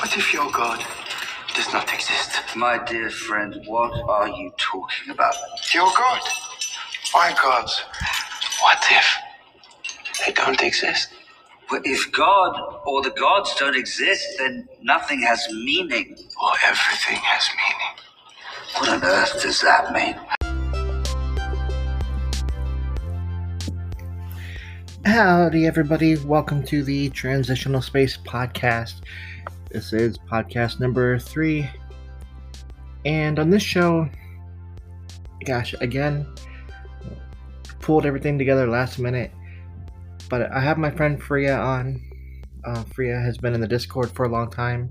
What if your God does not exist? My dear friend, what are you talking about? Your God. My gods. What if they don't exist? Well, if God or the gods don't exist, then nothing has meaning. Or everything has meaning. What on earth does that mean? Howdy, everybody. Welcome to the Transitional Space Podcast. This is podcast number three. And on this show, gosh, again, pulled everything together last minute. But I have my friend Freja on. Uh, Freja has been in the Discord for a long time.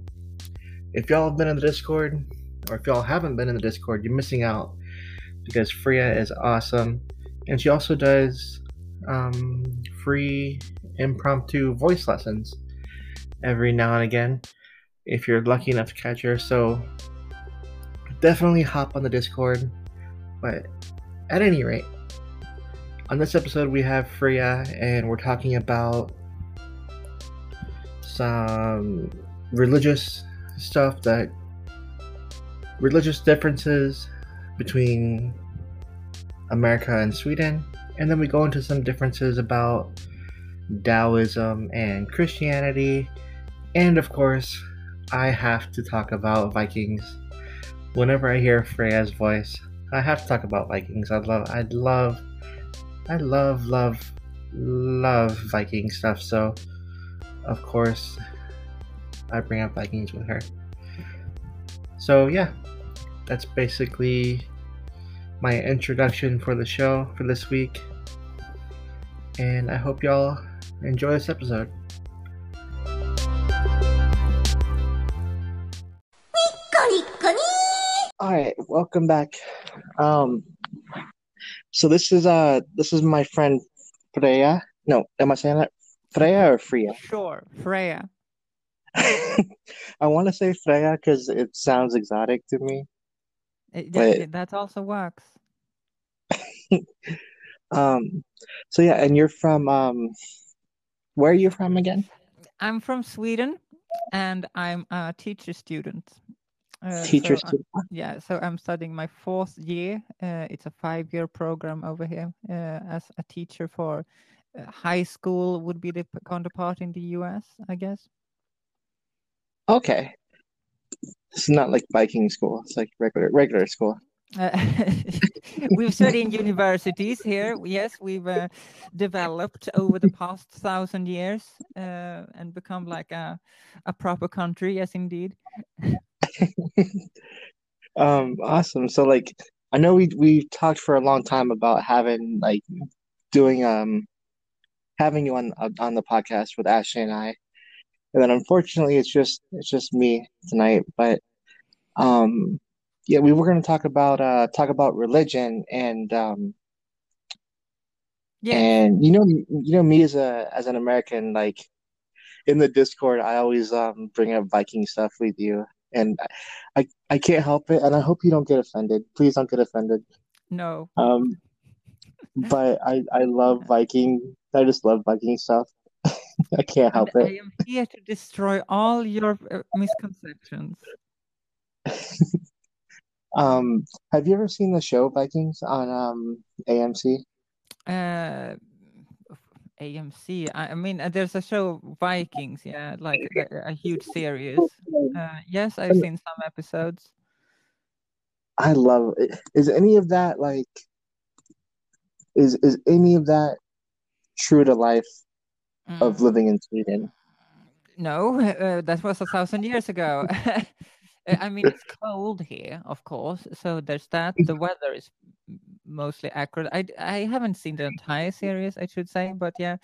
If y'all have been in the Discord, or if y'all haven't been in the Discord, you're missing out because Freja is awesome. And she also does um, free impromptu voice lessons every now and again if you're lucky enough to catch her. So definitely hop on the Discord. But at any rate, on this episode, we have Freja, and we're talking about some religious stuff that religious differences between America and Sweden and then we go into some differences about Taoism and Christianity. And of course, I have to talk about Vikings. Whenever I hear Freja's voice, I have to talk about Vikings. I love, I love, I love, love, love Viking stuff. So, of course, I bring up Vikings with her. So, yeah, that's basically my introduction for the show for this week and I hope y'all enjoy this episode. Welcome back. Um, so this is uh this is my friend Freja. No, am I saying that Freya or Freya? Sure, Freya. I want to say Freya because it sounds exotic to me. It, but... That also works. Um, so yeah, and you're from um, where are you from again? I'm from Sweden, and I'm a teacher student. Uh, teacher so. Uh, yeah, so I'm studying my fourth year. Uh, it's a five-year program over here uh, as a teacher for uh, high school. Would be the counterpart in the U.S., I guess. Okay, it's not like Viking school. It's like regular regular school. Uh, we've studied in universities here. Yes, we've uh, developed over the past thousand years uh, and become like a, a proper country. Yes, indeed. um, awesome. So, like, I know we we talked for a long time about having like doing um having you on on the podcast with Ashley and I, and then unfortunately it's just it's just me tonight. But um yeah, we were going to talk about uh talk about religion and um yeah. And you know you know me as a as an American like in the Discord I always um bring up Viking stuff with you and I I can't help it and I hope you don't get offended. Please don't get offended. No. Um but I I love Viking. I just love Viking stuff. I can't help and it. I am here to destroy all your uh, misconceptions. Um, have you ever seen the show Vikings on um AMC? Uh, AMC. I, I mean, uh, there's a show Vikings. Yeah, like a, a huge series. Uh, yes, I've seen some episodes. I love it. Is any of that like? Is is any of that true to life mm. of living in Sweden? No, uh, that was a thousand years ago. I mean, it's cold here, of course. So there's that. The weather is mostly accurate. I, I haven't seen the entire series, I should say, but yeah,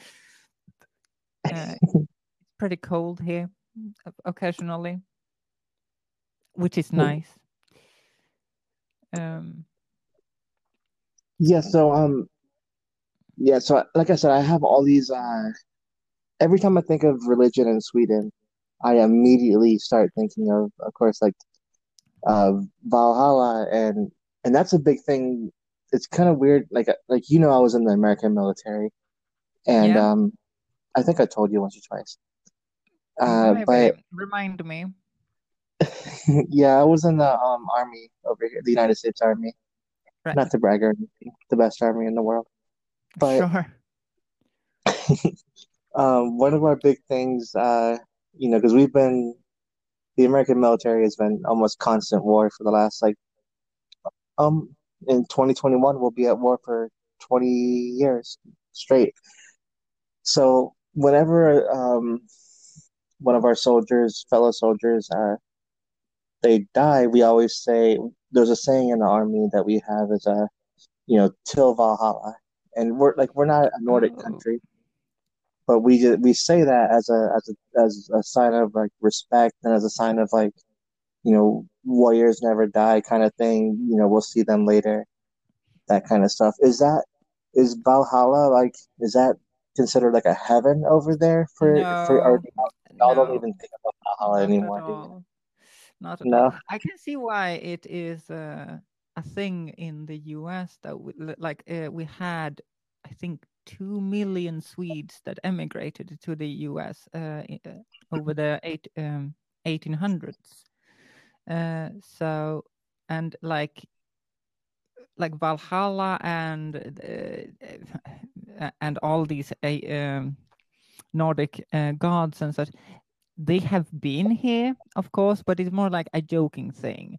uh, it's pretty cold here occasionally, which is nice. Um. Yeah. So um. Yeah. So like I said, I have all these. Uh, every time I think of religion in Sweden, I immediately start thinking of, of course, like uh, Valhalla, and and that's a big thing. It's kind of weird, like like you know, I was in the American military, and yeah. um, I think I told you once or twice. Uh, but remind me. yeah, I was in the um army over here, the United States Army. Right. Not to brag or anything, the best army in the world. But Sure. um, one of our big things, uh, you know, because we've been, the American military has been almost constant war for the last like, um, in 2021 we'll be at war for 20 years straight. So whenever um one of our soldiers, fellow soldiers, uh, they die, we always say there's a saying in the army that we have is uh, you know, till Valhalla, and we're like we're not a Nordic Oh. country, but we just, we say that as a as a as a sign of like respect and as a sign of like, you know, warriors never die kind of thing. You know, we'll see them later, that kind of stuff. Is that is Valhalla like is that considered like a heaven over there for for or No, y'all don't even think about Valhalla not at anymore? do all. Not at No. all. I can see why it is uh, a thing in the US that we- Like uh, we had, I think, two million Swedes that emigrated to the US uh, uh, over the eight, um, 1800s. Uh, so and like like Valhalla and uh, and all these uh, um, Nordic uh, gods and such, they have been here, of course, but it's more like a joking thing.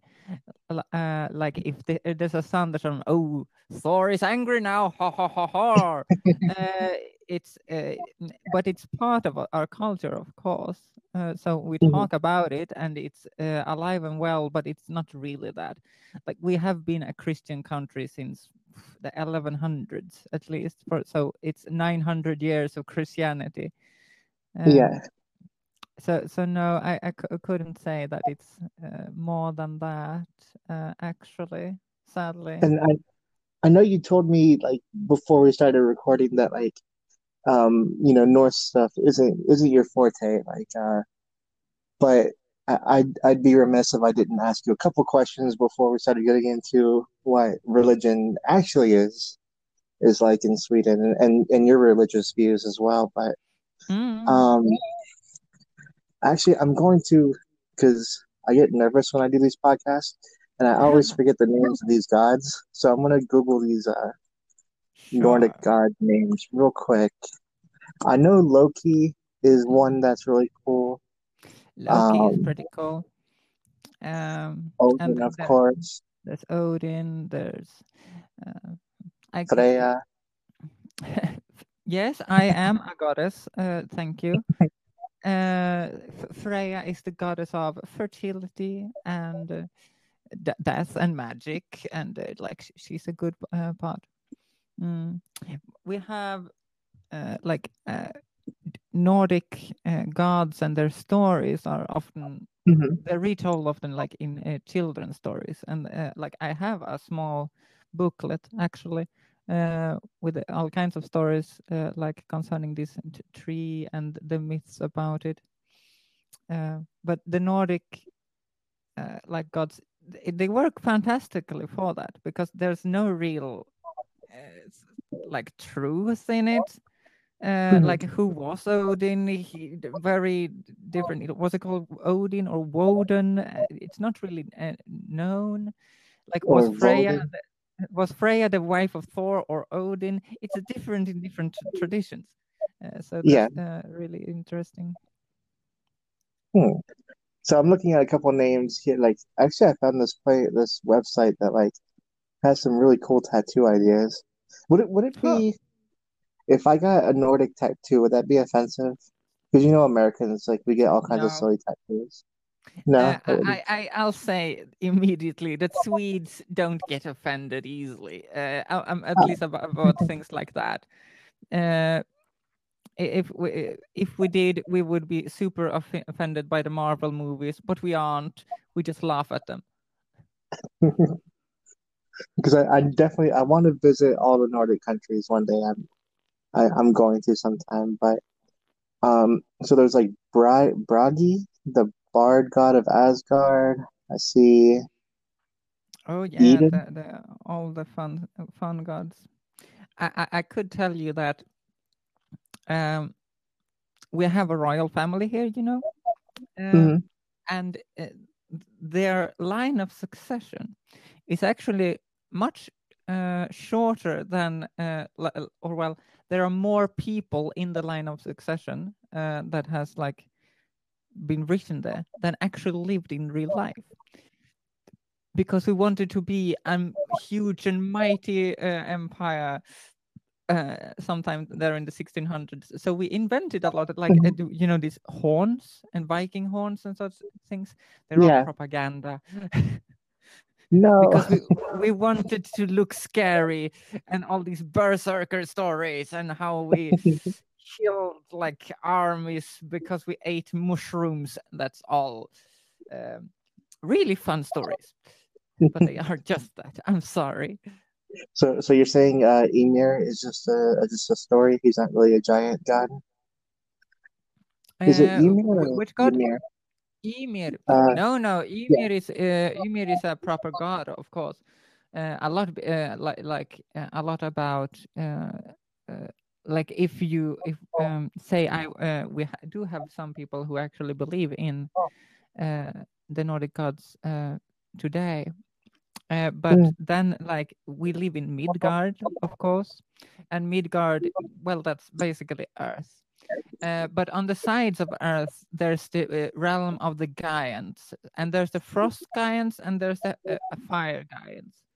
Uh, like if the, uh, there's a thunderstorm, oh, Thor is angry now, ha ha ha ha. uh, it's uh, but it's part of our- culture, of course. Uh, so we Mhm. talk about it, and it's uh, alive and well, but it's not really that. Like we have been a Christian country since the 1100s, at least. For so it's 900 years of Christianity. Uh, Yeah. So so no i i couldn't say that it's uh, more than that uh, actually sadly And I I know you told me like before we started recording that like um you know Norse stuff isn't isn't your forte like uh but I, I'd I'd be remiss if I didn't ask you a couple questions before we started getting into what religion actually is is like in Sweden and and, and your religious views as well but Mm. um actually I'm going to because I get nervous when I do these podcasts and I always forget the names of these gods so I'm gonna Google these uh Nordic Sure. god names real quick. I know Loki is one that's really cool. loki is um, pretty cool um Odin, and of there- course. there's odin there's uh, I Freya. yes i am a goddess uh, thank you uh freya is the goddess of fertility and uh, d- death and magic and uh, like sh- she's a good uh, part Mm. we have uh, like uh, nordic uh, gods and their stories are often Mhm. they're retold often like in uh, children's stories and uh, like i have a small booklet actually uh, with all kinds of stories uh, like concerning this tree and the myths about it uh, but the nordic uh, like gods they work fantastically for that because there's no real uh, like truth in it uh, Mhm. like who was Odin? He very different. Was it called Odin or Woden? Uh, It's not really uh, known. Like was Freya was Freya the wife of Thor or Odin? It's different in different traditions. Uh, so Yeah. uh, really interesting. Hmm. So I'm looking at a couple names here. Like, actually, I found this play this website that like has some really cool tattoo ideas. Would it would it Huh. be if I got a Nordic tattoo? Would that be offensive? Because you know Americans like we get all kinds of No. silly tattoos. No, Uh. I, I, I'll say immediately that Swedes don't get offended easily, uh, I- I'm- at Oh. least about, about things like that. Uh, if we if we did, we would be super off- offended by the Marvel movies, but we aren't. We just laugh at them. because I, I definitely I want to visit all the Nordic countries one day. I'm I, I'm going to sometime, but um, so there's like Bra Bragi, the bard god of Asgard. I see. Oh yeah, the, the, all the fun fun gods. I, I, I could tell you that um, we have a royal family here, you know, uh, Mhm. and uh, their line of succession is actually much uh, shorter than, uh, or well, there are more people in the line of succession uh, that has like been written there than actually lived in real life. Because we wanted to be a huge and mighty uh, empire uh, sometime there in the 1600s. So we invented a lot of like uh, you know these horns and Viking horns and such things. They're all Yeah. propaganda No. because we we wanted to look scary and all these berserker stories and how we killed like armies because we ate mushrooms. That's all. Um, really fun stories, but they are just that. I'm sorry. so so you're saying uh Emir is just a just a story? He's not really a giant god? Is it Uh, Emir or which god? Emir. Ymir. Uh, no, no. Ymir is uh, Ymir is a proper god, of course. Uh, a lot, uh, like like uh, a lot about uh, uh, like if you if um, say I uh, we ha- do have some people who actually believe in uh, the Nordic gods uh, today. Uh, but Mm. then, like, we live in Midgard, of course, and Midgard, well, that's basically Earth. Uh, but on the sides of Earth, there's the uh, realm of the Giants, and there's the Frost Giants, and there's the Fire Giants.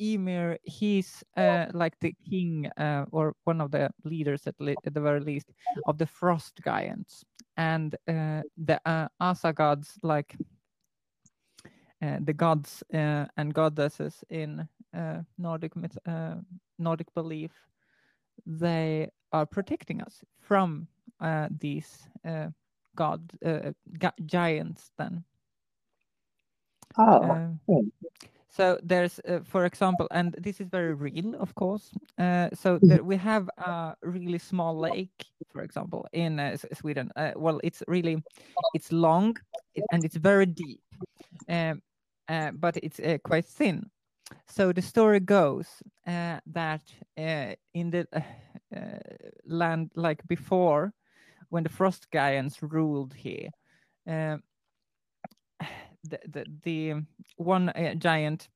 Ymir, he's uh, like the king uh, or one of the leaders, at, le- at the very least, of the Frost Giants, and uh, the uh, Asa gods, like uh, the gods uh, and goddesses in uh, Nordic myth, uh, Nordic belief, they are protecting us from uh, these uh, god uh, gi- giants. Then, oh, hmm. So there's, uh, for example, and this is very real, of course. Uh, so Mhm. there, we have a really small lake, for example, in uh, Sweden. Uh, well, it's really, it's long and it's very deep, um, uh, but it's uh, quite thin. So the story goes uh, that uh, in the uh, uh, land like before, when the Frost Giants ruled here, um, the, the the one uh, giant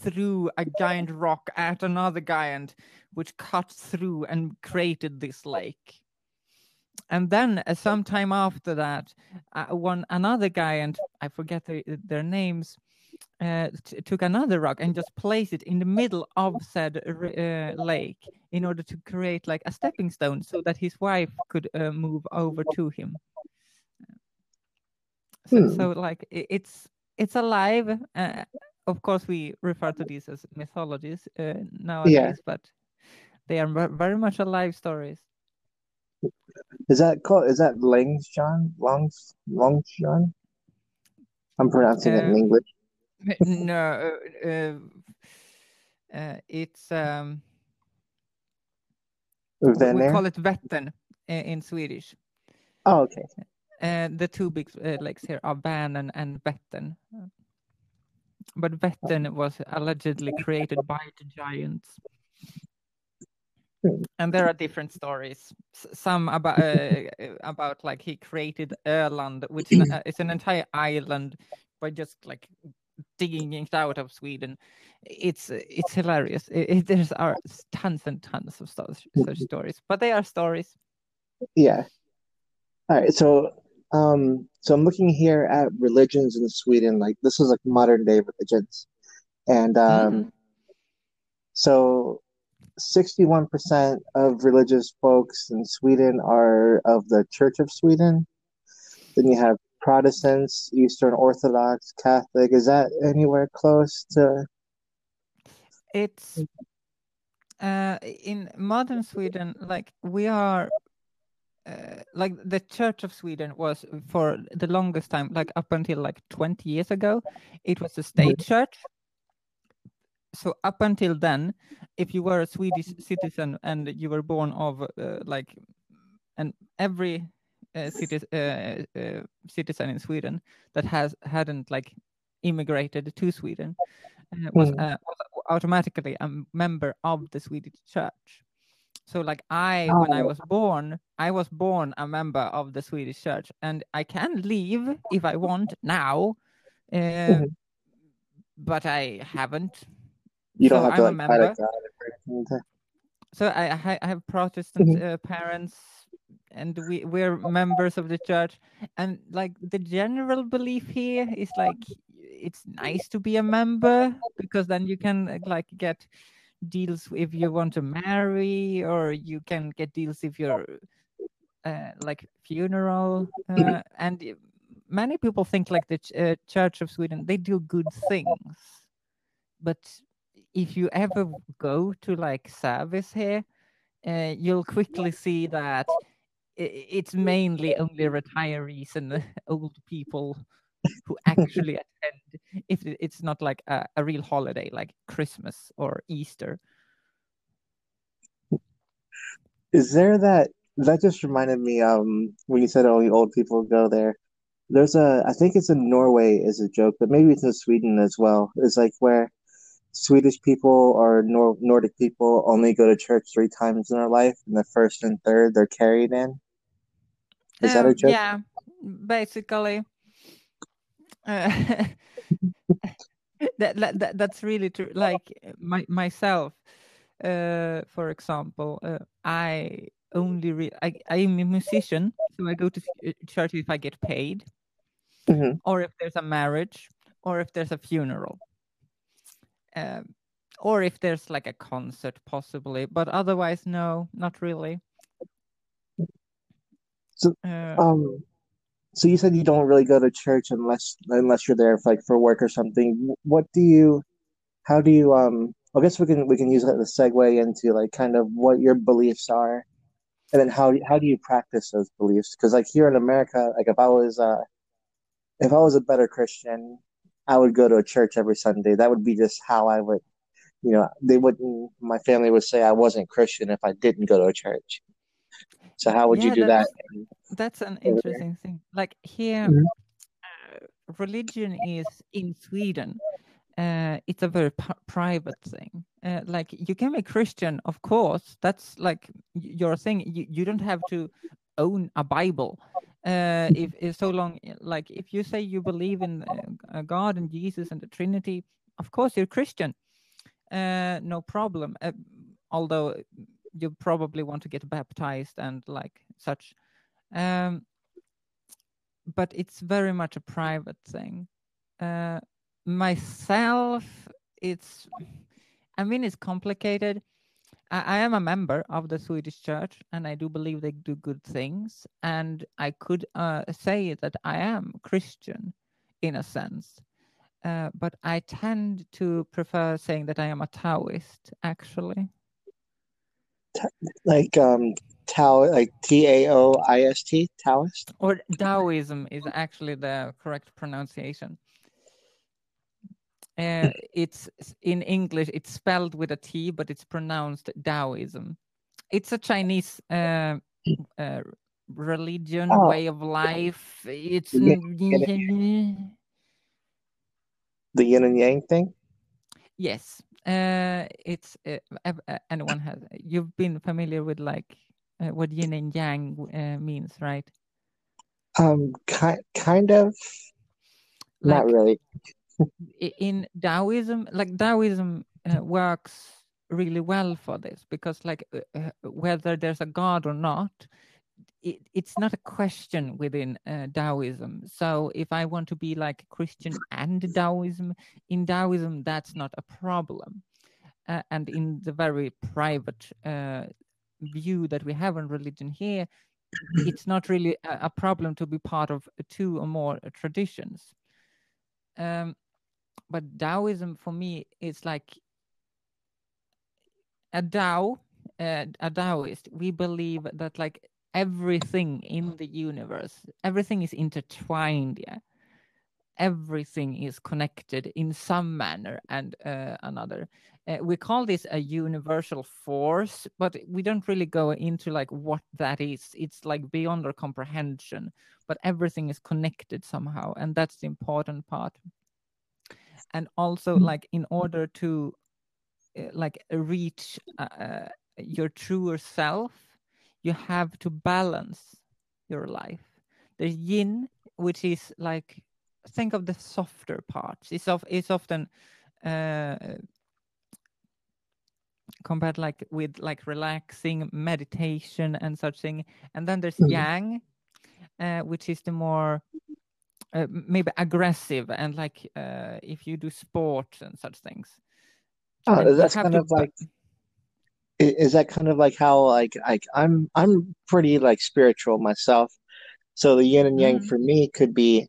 threw a giant rock at another giant, which cut through and created this lake. And then, uh, sometime after that, uh, one another giant, I forget the, their names, uh, t- took another rock and just placed it in the middle of said uh, lake in order to create like a stepping stone so that his wife could uh, move over to him. So, Hmm. so like it's it's alive. Uh, of course, we refer to these as mythologies uh, nowadays, but they are very much alive stories. Is that called? Is that Langshan? Longs Longshan? I'm pronouncing it in Uh, English. no, uh, uh, uh, it's um, we, we call it Vättern uh, in Swedish. Oh, okay. And the two big uh, lakes here are Vänern and Vättern. But Vättern was allegedly created by the giants. Hmm. And there are different stories. Some about uh, uh, about like he created Öland, which is an, entire island by just like digging it out of Sweden. It's it's hilarious. It, it, there's are tons and tons of such, such stories, but they are stories. Yeah. All right. So, um, so I'm looking here at religions in Sweden. Like this is like modern day religions, and um, Mhm. so 61% of religious folks in Sweden are of the Church of Sweden. Then you have Protestants, Eastern Orthodox, Catholic. Is that anywhere close to? it's uh in modern sweden like we are uh, like the church of sweden was for the longest time like up until like 20 years ago it was a state church so up until then if you were a swedish citizen and you were born of uh, like and every uh, citi- uh, uh, citizen in sweden that has hadn't like immigrated to sweden uh, was, Mm. uh, was automatically a member of the Swedish church. So, like I, when I Oh. was born, I was born a member of the Swedish church, and I can leave if I want now, Uh, Mhm. But I haven't. You don't So have to I'm a like a member. god or anything like that. So I, I have Protestant Mhm. uh, parents, and we we're members of the church. And like the general belief here is like it's nice to be a member because then you can like get deals if you want to marry, or you can get deals if you're uh, like funeral. Uh, and many people think like the ch- uh, Church of Sweden they do good things, but if you ever go to like service here, uh, you'll quickly see that it's mainly only retirees and old people who actually attend if it's not like a, a real holiday like Christmas or Easter. Is there that that just reminded me um when you said only old people go there. There's a I think it's in Norway is a joke, but maybe it's in Sweden as well. It's like where Swedish people or Nor Nordic people only go to church three times in their life, and the first and third they're carried in. Is that a Um, joke? Yeah, basically. Uh, that, that, that that's really true. Like uh, my myself, uh, for example, uh, I only re- I I'm a musician, so I go to uh, church if I get paid, Mhm. or if there's a marriage, or if there's a funeral, um, or if there's like a concert, possibly. But otherwise, no, not really. So, Uh, Um, so you said you don't really go to church unless unless you're there for, like for work or something. What do you, how do you, um, I guess we can we can use that as a segue into like kind of what your beliefs are, and then how how do you practice those beliefs? Because like here in America, like if I was uh if I was a better Christian, I would go to a church every Sunday. That would be just how I would, you know, they wouldn't, my family would say I wasn't Christian if I didn't go to a church. So how would you do that- that? That's an interesting thing. Like here, Mhm. uh, religion is in Sweden. Uh, it's a very p- private thing. Uh, like you can be Christian, of course. That's like your thing. You, you don't have to own a Bible. Uh, if, if so long, like if you say you believe in uh, uh, God and Jesus and the Trinity, of course you're Christian. Uh, no problem. Although you probably want to get baptized and like such um, but it's very much a private thing. Uh, myself, it's, I mean, it's complicated. I, I am a member of the Swedish church and I do believe they do good things. And I could uh, say that I am Christian in a sense. Uh, but I tend to prefer saying that I am a Taoist, actually. Like um Tao like T A O I S T Taoist. or Taoism is actually the correct pronunciation. Uh, it's in English, it's spelled with a T, but it's pronounced Taoism. It's a Chinese uh, uh, religion, Oh. way of life. It's The yin and yang thing. yes. Uh, it's uh, uh, anyone has you've been familiar with like uh, what yin and yang uh, means, right? Um ki- kind of not really. in Taoism, like Taoism uh, works really well for this because, like, uh, uh, whether there's a god or not, it, it's not a question within uh, Taoism. So, if I want to be like Christian and Taoism, in Taoism, that's not a problem. Uh, and in the very private uh, view that we have on religion here, it's not really a, a problem to be part of two or more uh, traditions. Um, but Taoism for me is like a Tao, uh, a Taoist. We believe that like everything in the universe, everything is intertwined. Yeah, everything is connected in some manner and uh, another. Uh, we call this a universal force, but we don't really go into like what that is. It's like beyond our comprehension, but everything is connected somehow, and that's the important part and also like in order to uh, like reach uh, uh, your truer self you have to balance your life there's yin which is like think of the softer parts. It's of it's often uh, compared like with like relaxing meditation and such thing. And then there's Mhm. yang, uh, which is the more uh, maybe aggressive and like uh, if you do sport and such things. Oh, And that's kind of like is that kind of like how like like I'm I'm pretty like spiritual myself. So the yin and yang Mhm. for me could be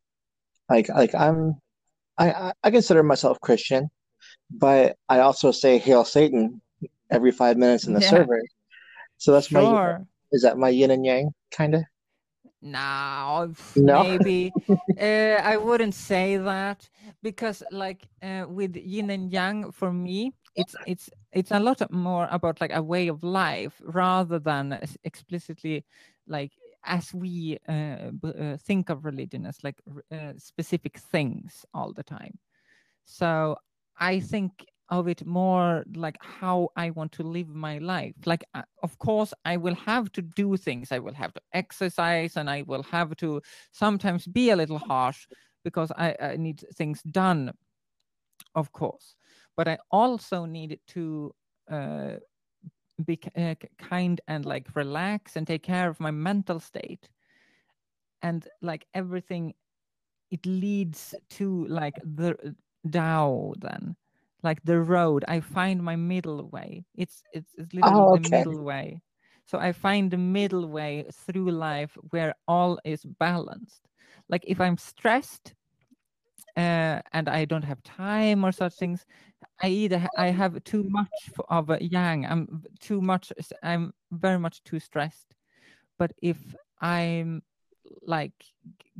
like like I'm I I consider myself Christian, but I also say Hail Satan every five minutes in the Yeah. server. So that's my is that my yin and yang kind of? No, No? maybe. uh, I wouldn't say that because, like, uh, with yin and yang, for me, it's it's it's a lot more about like a way of life rather than explicitly like as we uh, b- uh, think of religion as like uh, specific things all the time. So I think of it more like how I want to live my life. Like, uh, of course, I will have to do things. I will have to exercise, and I will have to sometimes be a little harsh because I, I need things done. Of course, but I also need to uh, be uh, kind and like relax and take care of my mental state, and like everything, it leads to like the Tao then like the road i find my middle way. It's it's, it's literally Oh, the middle way. So i find the middle way through life where all is balanced. Like if i'm stressed uh, and i don't have time or such things i either ha- i have too much of a yang. I'm too much i'm very much too stressed. But if i'm like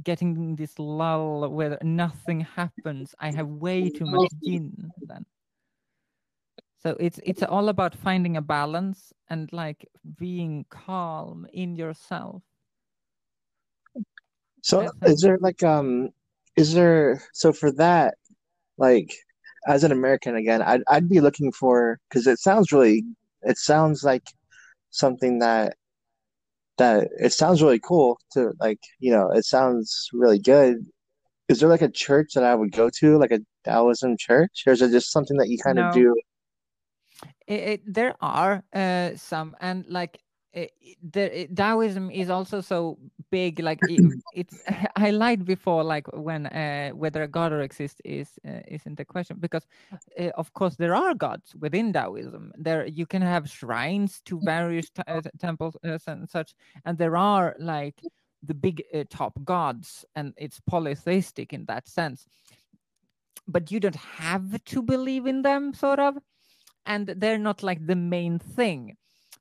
getting this lull where nothing happens i have way too much yin then so it's it's all about finding a balance and like being calm in yourself So is there like um is there so for that like as an American again I'd I'd be looking for because it sounds really it sounds like something that that it sounds really cool to like you know it sounds really good. Is there like a church that I would go to like a Taoism church or is it just something that you kind No. of do? It, there are uh, some and like it, the it- Taoism is also so big like it, it's I lied before like when uh, whether a god or exist is uh, isn't the question because uh, of course there are gods within Taoism. There you can have shrines to various uh, temples uh, and such and there are like the big uh, top gods and it's polytheistic in that sense. But you don't have to believe in them sort of and they're not like the main thing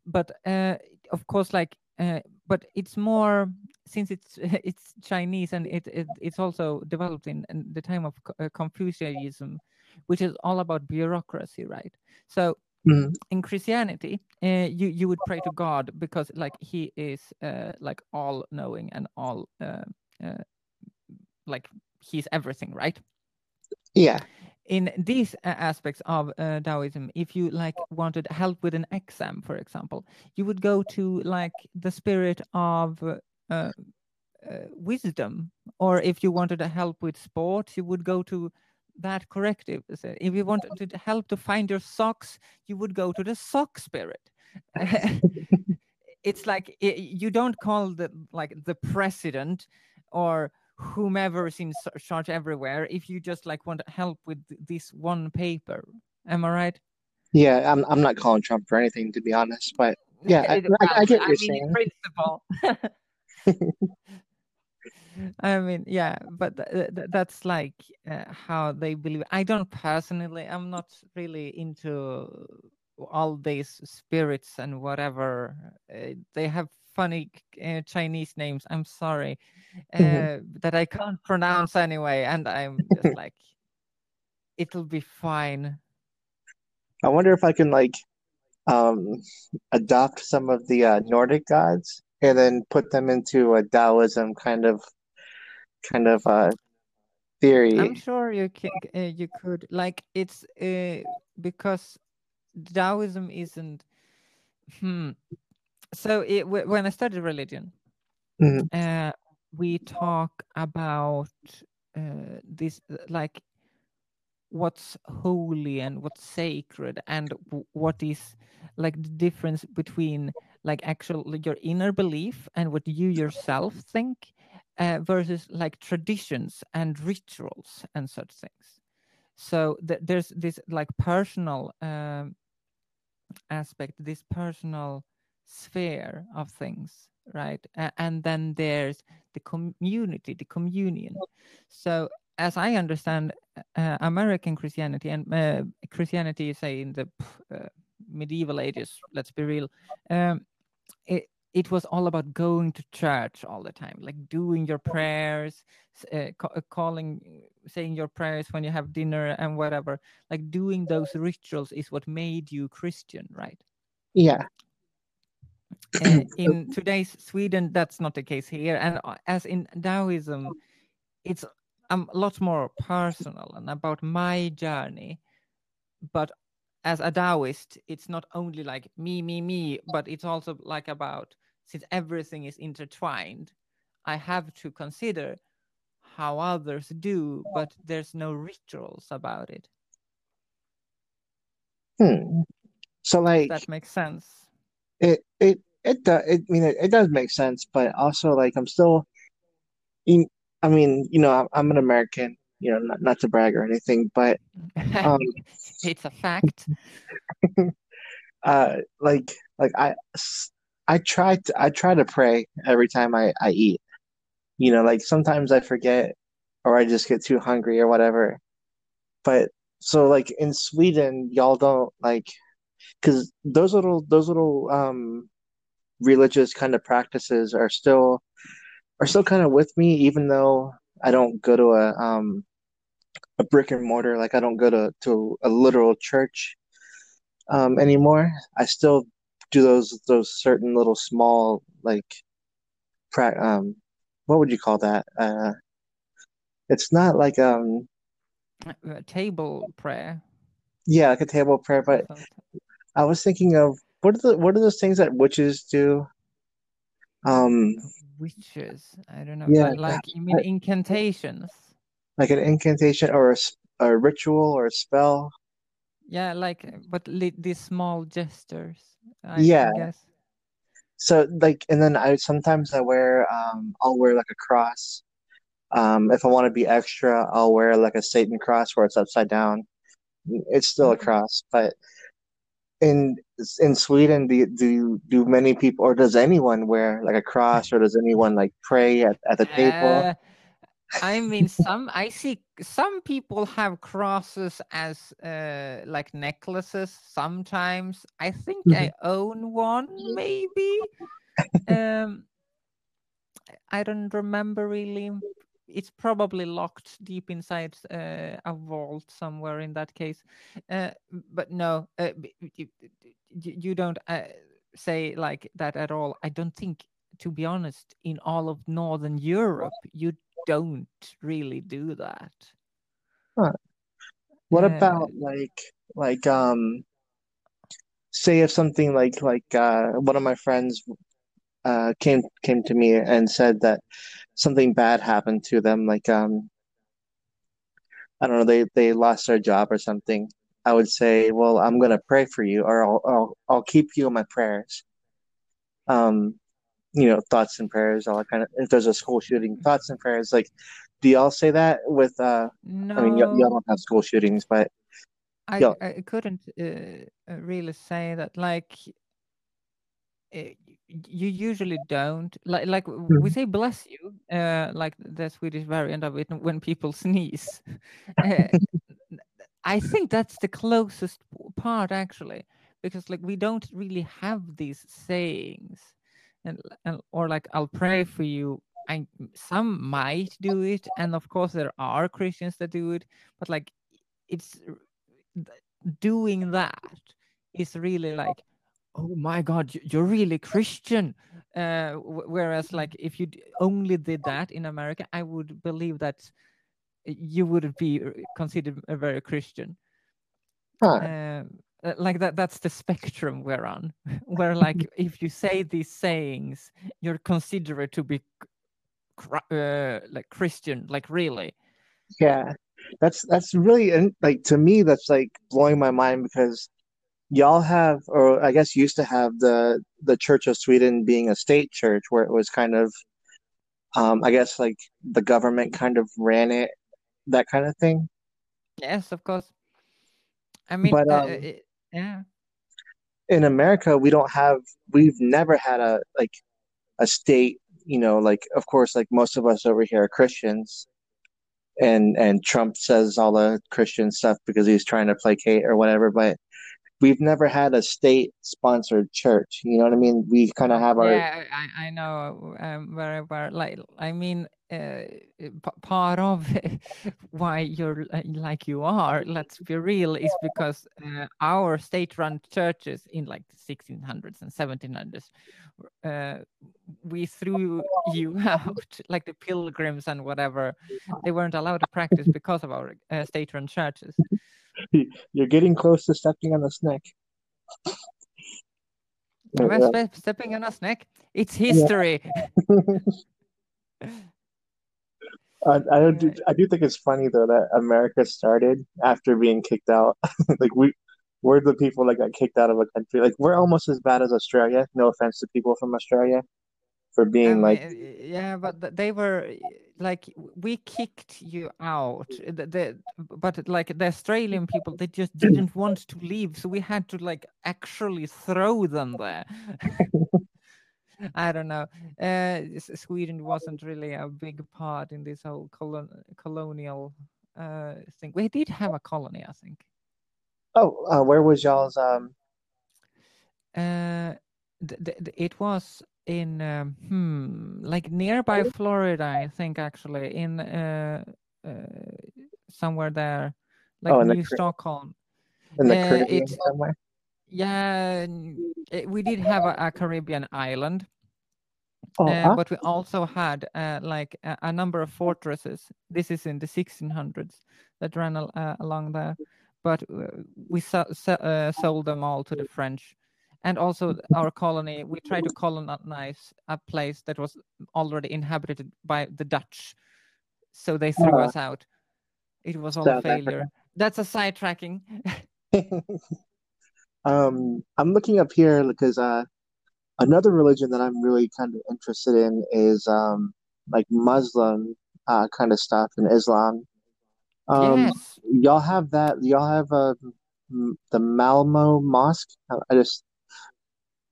but uh, of course like uh, but it's more since it's it's chinese and it, it it's also developed in, in the time of uh, confucianism which is all about bureaucracy right so Mhm. in christianity uh, you you would pray to god because like he is uh, like all knowing and all uh, uh, like he's everything right Yeah. In these uh, aspects of uh, Taoism, if you like wanted help with an exam, for example, you would go to like the spirit of uh, uh, uh, wisdom, or if you wanted a help with sports, you would go to that corrective. So If you wanted to help to find your socks, you would go to the sock spirit. it's like i- you don't call the like the president or whomever is in charge everywhere if you just like want help with this one paper. Am i right? Yeah, I'm I'm not calling Trump for anything to be honest, but Yeah, I- I- I get what I you're mean, in saying. principle. I mean yeah but th- th- that's like uh, how they believe. I don't personally i'm not really into all these spirits and whatever uh, they have funny uh, chinese names i'm sorry uh, Mhm. that i can't pronounce anyway and i'm just like it'll be fine I wonder if I can like um adopt some of the uh, Nordic gods and then put them into a Taoism kind of kind of uh theory. I'm sure you can. Uh, you could like it's uh, because Taoism isn't. Hmm. So it, wh- when I studied religion, Mhm. uh, we talk about uh, this like what's holy and what's sacred and what is like the difference between like actual like, your inner belief and what you yourself think uh, versus like traditions and rituals and such things so th- there's this like personal um, aspect this personal sphere of things right? And then there's the community the communion. So as i understand uh, american christianity and uh, christianity say in the uh, medieval ages let's be real um, it, it was all about going to church all the time like doing your prayers uh, uh, calling saying your prayers when you have dinner and whatever. Like doing those rituals is what made you christian right? Yeah. Uh, in today's Sweden, that's not the case here. And uh, as in Taoism, it's um, a lot more personal and about my journey. But as a Taoist, it's not only like me, me, me, but it's also like about since everything is intertwined, I have to consider how others do, but there's no rituals about it. Hmm. So like that makes sense. it it it does it, I mean it, it does make sense, but also like I'm still in I mean, you know, I'm, I'm an American, you know, not, not to brag or anything, but um it's a fact. uh like like I try to I try to pray every time I I eat. You know, like sometimes I forget or I just get too hungry or whatever. But so like in Sweden, y'all don't like because those little those little um religious kind of practices are still are still kind of with me, even though I don't go to a um a brick and mortar, like I don't go to to a literal church um anymore. I still do those those certain little small like pra um what would you call that? Uh it's not like um Uh, table prayer. yeah, like a table prayer, but. I was thinking of what are the what are those things that witches do? Um Witches. I don't know. yeah, Like, you mean incantations? like an incantation or a, a ritual or a spell. Yeah, like but li- these small gestures. I, Yeah. I guess. So like, and then I sometimes I wear um I'll wear like a cross. Um, if I want to be extra, I'll wear like a Satan cross where it's upside down. It's still a Mhm. cross, but in in Sweden, do do do many people or does anyone wear like a cross or does anyone like pray at, at the table? Uh, I mean, some I see some people have crosses as uh, like necklaces. Sometimes I think I own one, maybe. um, I don't remember really. It's probably locked deep inside uh, a vault somewhere. In that case, uh, but no, uh, b- y- y- y- you don't uh, say like that at all. I don't think, to be honest, in all of Northern Europe, you don't really do that. What Uh, about like like um say if something like like uh one of my friends uh came came to me and said that something bad happened to them like um I don't know they they lost their job or something I would say well I'm gonna pray for you or I'll I'll, I'll keep you in my prayers um you know thoughts and prayers all that kind of if there's a school shooting thoughts and prayers like do y'all say that with uh I mean y'all, y'all don't have school shootings but I I couldn't uh, really say that. Like you usually don't like like w- we Mhm. say bless you uh like the swedish variant of it when people sneeze uh, i think that's the closest part actually because like we don't really have these sayings and, and or like i'll pray for you i some might do it and of course there are christians that do it but like it's doing that is really like oh my god you- you're really christian. Uh whereas like if you only did that in america i would believe that you wouldn't be uh, considered a very christian. Huh. Um uh, like that that's the spectrum we're on where like if you say these sayings you're considered to be cr- uh, like christian like really. Yeah, that's that's really and like to me that's like blowing my mind because y'all have or I guess used to have the the Church of Sweden being a state church where it was kind of um I guess like the government kind of ran it that kind of thing. Yes, of course. I mean, But uh, um it, yeah. in America we don't have we've never had a like a state, you know, like of course like most of us over here are Christians and and Trump says all the Christian stuff because he's trying to placate or whatever, but we've never had a state sponsored church. You know what I mean? We kind of have our Yeah, I, I know um, well. Like, I mean, uh, p- part of why you're like you are, let's be real, is because uh, our state-run churches in like the 1600s and 1700s, uh, we threw you out, like the pilgrims and whatever. They weren't allowed to practice because of our uh, state-run churches. you're getting close to stepping on a snake. Am I Yeah. stepping on a snake? It's history. I, I do I do think it's funny though that America started after being kicked out. Like we we're the people that got kicked out of a country. Like we're almost as bad as Australia. No offense to people from Australia for I being like yeah, but they were like we kicked you out. The, the but like the Australian people, they just didn't want to leave, so we had to like actually throw them there. I don't know. Uh, Sweden wasn't really a big part in this whole colon colonial uh thing. We did have a colony, I think. oh uh, where was y'all's um Uh, th- th- th- it was in um, hmm, like nearby Florida, I think actually in uh, uh, somewhere there, like Oh, in the New Stockholm. in the Uh, Caribbean it's somewhere? Yeah, n- eh, we did have a, a Caribbean island, Oh, uh, huh? but we also had uh, like a, a number of fortresses. This is in the 1600s that ran al- uh, along there, but uh, we so- so- uh, sold them all to the French. And also our colony, we tried to colonize a place that was already inhabited by the Dutch, so they threw Ah. us out. It was all a Africa. failure. That's a sidetracking. Um, I'm looking up here because uh, another religion that I'm really kind of interested in is um, like Muslim uh, kind of stuff in Islam. Um, yes. y'all have that? Y'all have uh, the Malmo Mosque? I just,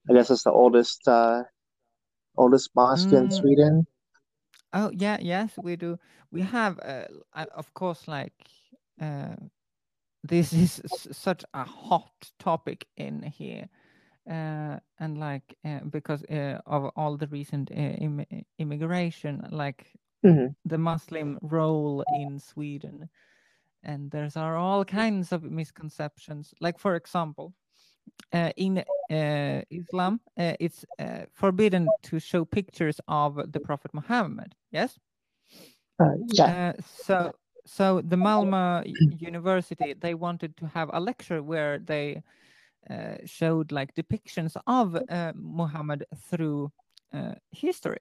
I guess it's the oldest uh, oldest mosque in Mm, Sweden. Oh yeah, yes, we do. We have, uh, of course, like uh, this is such a hot topic in here, uh, and like uh, because uh, of all the recent uh, Im- immigration, like Mhm. the Muslim role in Sweden, and there's are all kinds of misconceptions. Like for example, uh, in uh, Islam, uh, it's uh, forbidden to show pictures of the Prophet Muhammad. Yes. Uh, yeah. Uh, so, so the Malmö University they wanted to have a lecture where they uh, showed like depictions of uh, Muhammad through uh, history.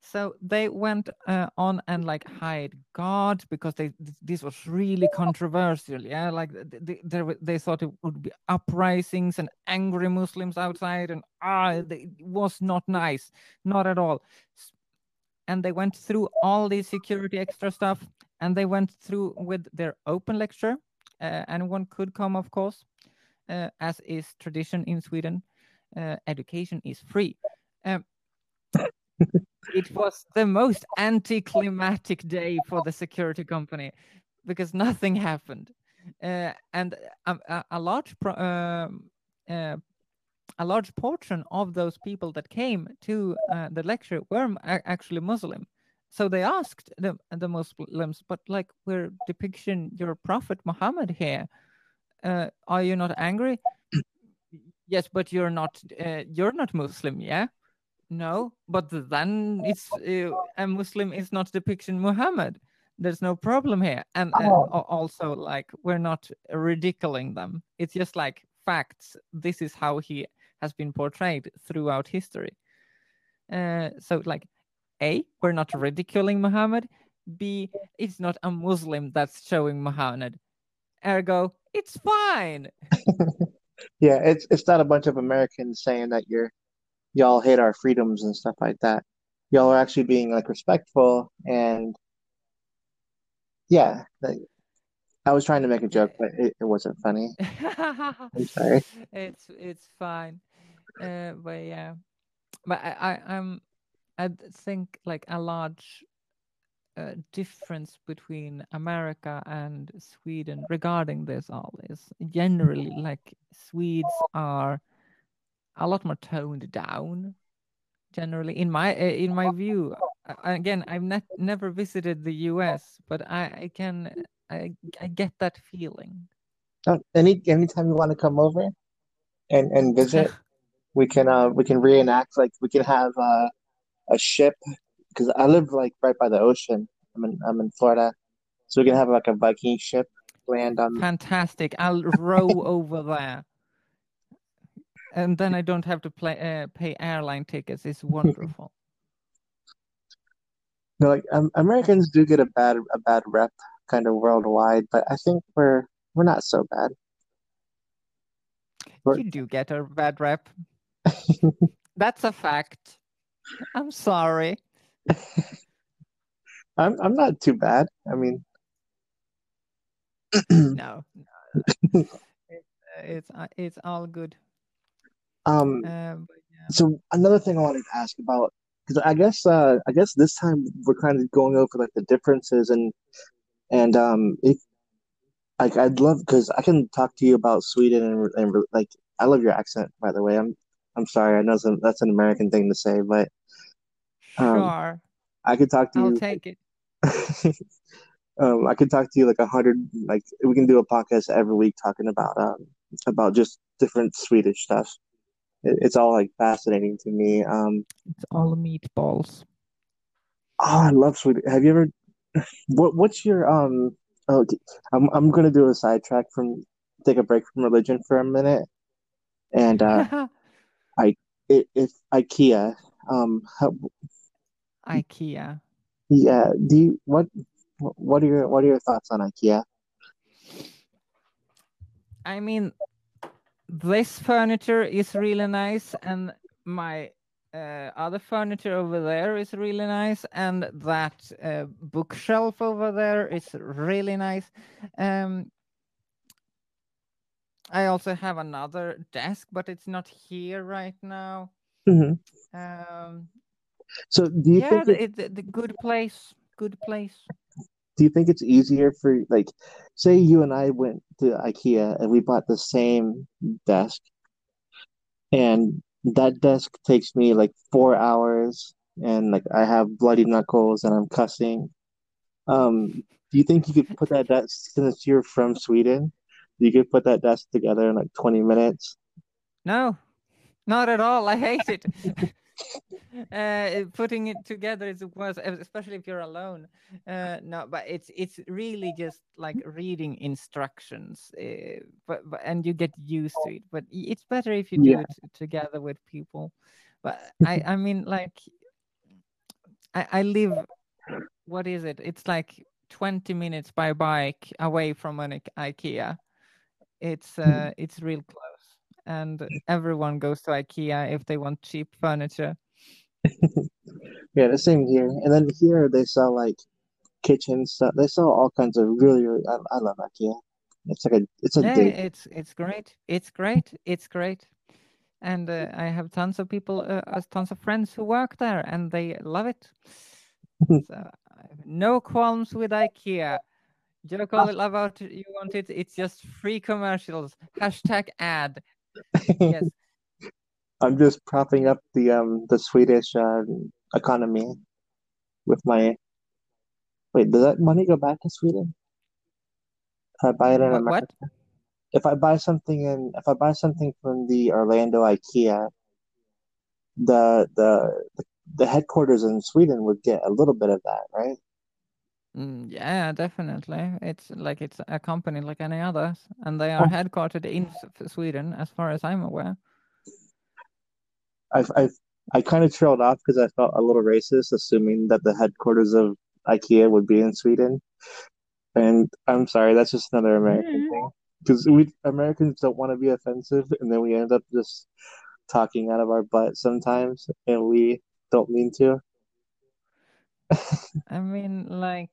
So they went uh, on and like hide God because they this was really controversial. Yeah, like th- th- there wa- they thought it would be uprisings and angry Muslims outside, and ah, it was not nice, not at all. And they went through all the security extra stuff, and they went through with their open lecture. Uh, anyone could come, of course, uh, as is tradition in Sweden. Uh, education is free. Um, it was the most anticlimactic day for the security company because nothing happened uh, and a, a, a large pro- um, uh, a large portion of those people that came to uh, the lecture were actually muslim so they asked the, the muslims but like we're depicting your prophet muhammad here uh, are you not angry yes but you're not uh, you're not muslim yeah no, but then it's uh, a Muslim is not depicting Muhammad. There's no problem here, and uh, Oh. also like we're not ridiculing them. It's just like facts. This is how he has been portrayed throughout history. Uh, so like, a we're not ridiculing Muhammad. B, it's not a Muslim that's showing Muhammad. Ergo, it's fine. Yeah, it's it's not a bunch of Americans saying that you're y'all hate our freedoms and stuff like that. Y'all are actually being like respectful and yeah, like, I was trying to make a joke, but it, it wasn't funny. I'm sorry. It's it's fine. Uh, but yeah, but I, I I'm I think like a large uh, difference between America and Sweden regarding this all is generally like Swedes are a lot more toned down generally in my uh, in my view. Again i've not never visited the us but i i can i i get that feeling. Any anytime you want to come over and and visit, we can uh we can reenact like we can have uh, a ship because I live like right by the ocean. I'm in I'm in Florida, so we can have like a Viking ship land on. fantastic i'll row over there and then i don't have to play uh, pay airline tickets it's wonderful No, like um, Americans do get a bad a bad rep kind of worldwide, but I think we're we're not so bad. We're- you do get a bad rep that's a fact i'm sorry I'm I'm not too bad. I mean, no, no, no. it's uh, it's uh, it's all good. um, yeah. so another thing I wanted to ask about because I guess uh I guess this time we're kind of going over like the differences and and um if like I'd love because I can talk to you about Sweden and, and like I love your accent by the way. I'm I'm sorry I know some, that's an American thing to say, but um, Sure, I could talk to you I'll take it. um, I could talk to you like a hundred like we can do a podcast every week talking about um about just different Swedish stuff. It, it's all like fascinating to me. Um, It's all meatballs. oh, I love Sweden. Have you ever? What What's your um? Oh, okay. I'm I'm gonna do a sidetrack from take a break from religion for a minute, and uh, it, it's IKEA. Um, how, IKEA. yeah. Do you what? What are your What are your thoughts on IKEA? I mean, this furniture is really nice, and my uh, other furniture over there is really nice, and that uh, bookshelf over there is really nice. Um, I also have another desk, but it's not here right now. hmm Um, So, do you yeah, think the, it, the good place, good place. do you think it's easier for like, say you and I went to IKEA and we bought the same desk, and that desk takes me like four hours, and like I have bloody knuckles and I'm cussing. Um, do you think you could put that desk since you're from Sweden? You could put that desk together in like 20 minutes. No, not at all. I hate it. uh, putting it together is worse, especially if you're alone. Uh, no, but it's it's really just like reading instructions, uh, but, but and you get used to it. But it's better if you do Yeah. it together with people. But I I mean like I I live. What is it? It's like 20 minutes by bike away from an IKEA. It's uh it's real close, and everyone goes to IKEA if they want cheap furniture. Yeah, the same here. And then here they sell like kitchen stuff. They sell all kinds of really, really I, I love IKEA. It's like a it's a Yeah, it's it's great. It's great. It's great. And uh, I have tons of people, uh, tons of friends who work there, and they love it. so no qualms with IKEA. Joke all about it you want it. It's just free commercials. Hashtag ad. Yes. I'm just propping up the um the Swedish uh, economy with my wait, does that money go back to Sweden? If I buy it in What? America? What? If I buy something in if I buy something from the Orlando IKEA, the the the headquarters in Sweden would get a little bit of that, right? Mm, yeah, definitely. It's like it's a company like any others, and they are Oh. headquartered in Sweden, as far as I'm aware. I've I've I kind of trailed off because I felt a little racist, assuming that the headquarters of IKEA would be in Sweden. And I'm sorry, that's just another American Mm. thing. Because we Americans don't want to be offensive, and then we end up just talking out of our butt sometimes, and we don't mean to. I mean, like,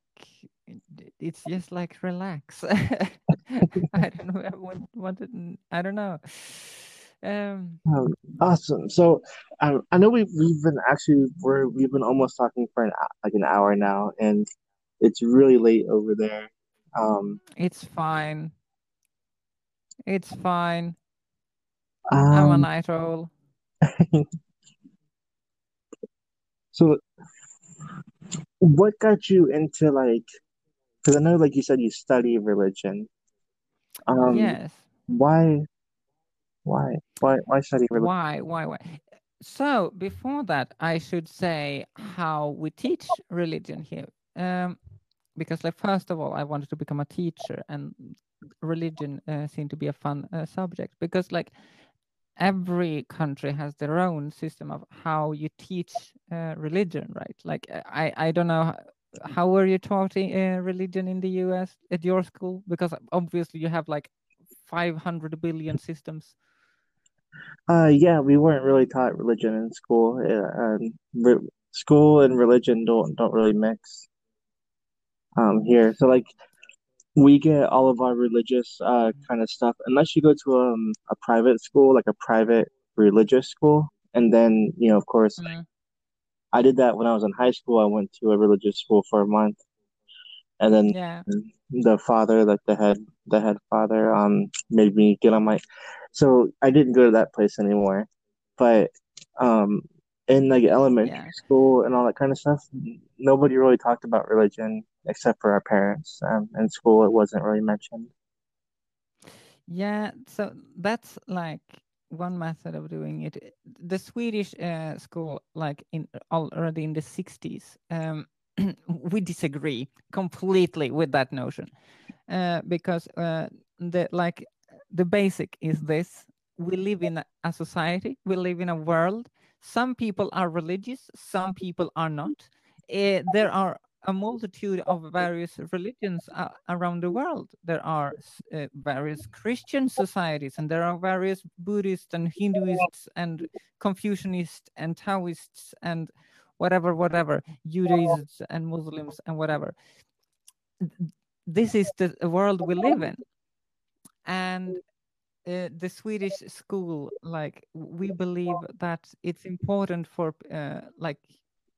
it's just like relax. I don't know. I want, wanted, I don't know. Um, Um, awesome. So, um, I know we've we've been actually we're we've been almost talking for an like an hour now, and it's really late over there. Um, it's fine. It's fine. I'm a um, night owl. so what got you into like? Because I know, like you said, you study religion. Um, Yes. why, why, why, why study religion? Why? Why? Why? So before that, I should say how we teach religion here. Um, because, like, first of all, I wanted to become a teacher, and religion uh, seemed to be a fun uh, subject because, like, every country has their own system of how you teach uh, religion, right? Like, uh, I I don't know. How were you taught uh, religion in the U.S. at your school? Because obviously you have like 500 billion systems. Uh, yeah, we weren't really taught religion in school. Uh, re school and religion don't don't really mix um here. So like we get all of our religious uh kind of stuff unless you go to um a private school, like a private religious school, and then you know, of course, Mm. I did that when I was in high school. I went to a religious school for a month, and then Yeah. the father, like the head, the head father, um, made me get on my. So I didn't go to that place anymore, but um, in like elementary Yeah. school and all that kind of stuff, nobody really talked about religion except for our parents. Um, in school, it wasn't really mentioned. Yeah, so that's like one method of doing it. The Swedish uh, school, like in already in the 60s, um, we disagree completely with that notion uh, because uh, the like the basic is this: we live in a, a society, we live in a world. Some people are religious, some people are not. Uh, there are a multitude of various religions uh, around the world. There are uh, various Christian societies, and there are various Buddhists and Hinduists and Confucianists and Taoists and whatever, whatever, Judaists and Muslims and whatever. This is the world we live in, and uh, the Swedish school, like we believe that it's important for uh, like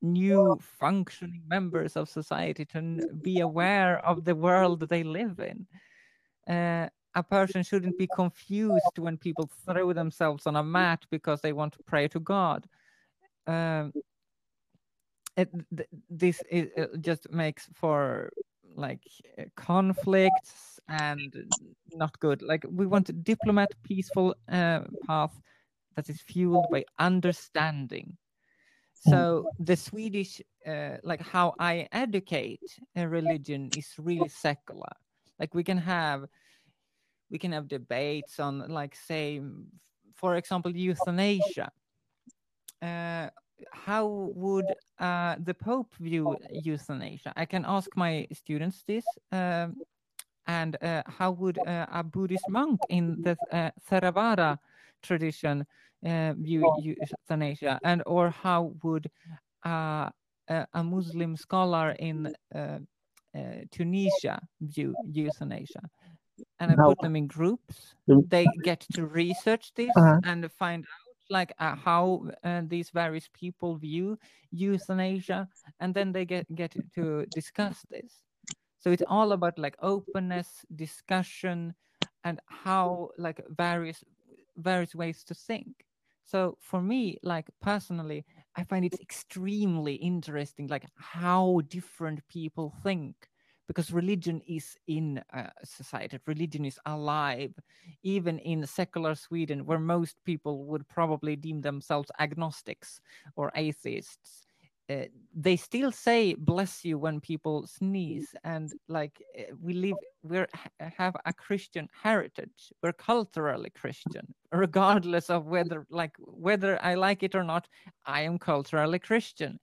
new functioning members of society to be aware of the world they live in. Uh, a person shouldn't be confused when people throw themselves on a mat because they want to pray to God. Um, it, th- this is, uh, just makes for like uh, conflicts and not good. Like we want a diplomat, peaceful uh, path that is fueled by understanding. So the Swedish, uh, like how I educate a religion is really secular. Like we can have, we can have debates on, like say, for example, euthanasia. Uh, how would uh, the Pope view euthanasia? I can ask my students this. Um, and uh, how would uh, a Buddhist monk in the uh, Theravada tradition uh, view euthanasia? And or how would uh, a, a Muslim scholar in uh, uh, Tunisia view euthanasia? And I How- put them in groups. They get to research this Uh-huh. and find out like uh, how uh, these various people view euthanasia, and then they get get to discuss this. So it's all about like openness, discussion, and how like various various ways to think. So for me, like personally, I find it extremely interesting, like how different people think, because religion is in uh, society. Religion is alive, even in secular Sweden, where most people would probably deem themselves agnostics or atheists uh, they still say bless you when people sneeze and like uh, we live we're have a christian heritage. We're culturally christian regardless of whether like whether i like it or not i am culturally christian.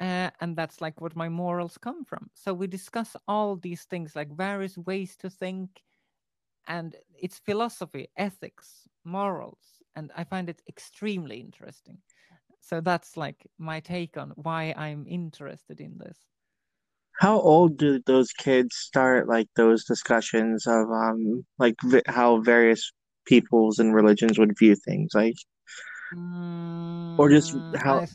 Uh, and that's like what my morals come from. So we discuss all these things like various ways to think and it's philosophy ethics morals and i find it extremely interesting so that's like my take on why i'm interested in this How old do those kids start like those discussions of um like how various peoples and religions would view things like or just Mm, how I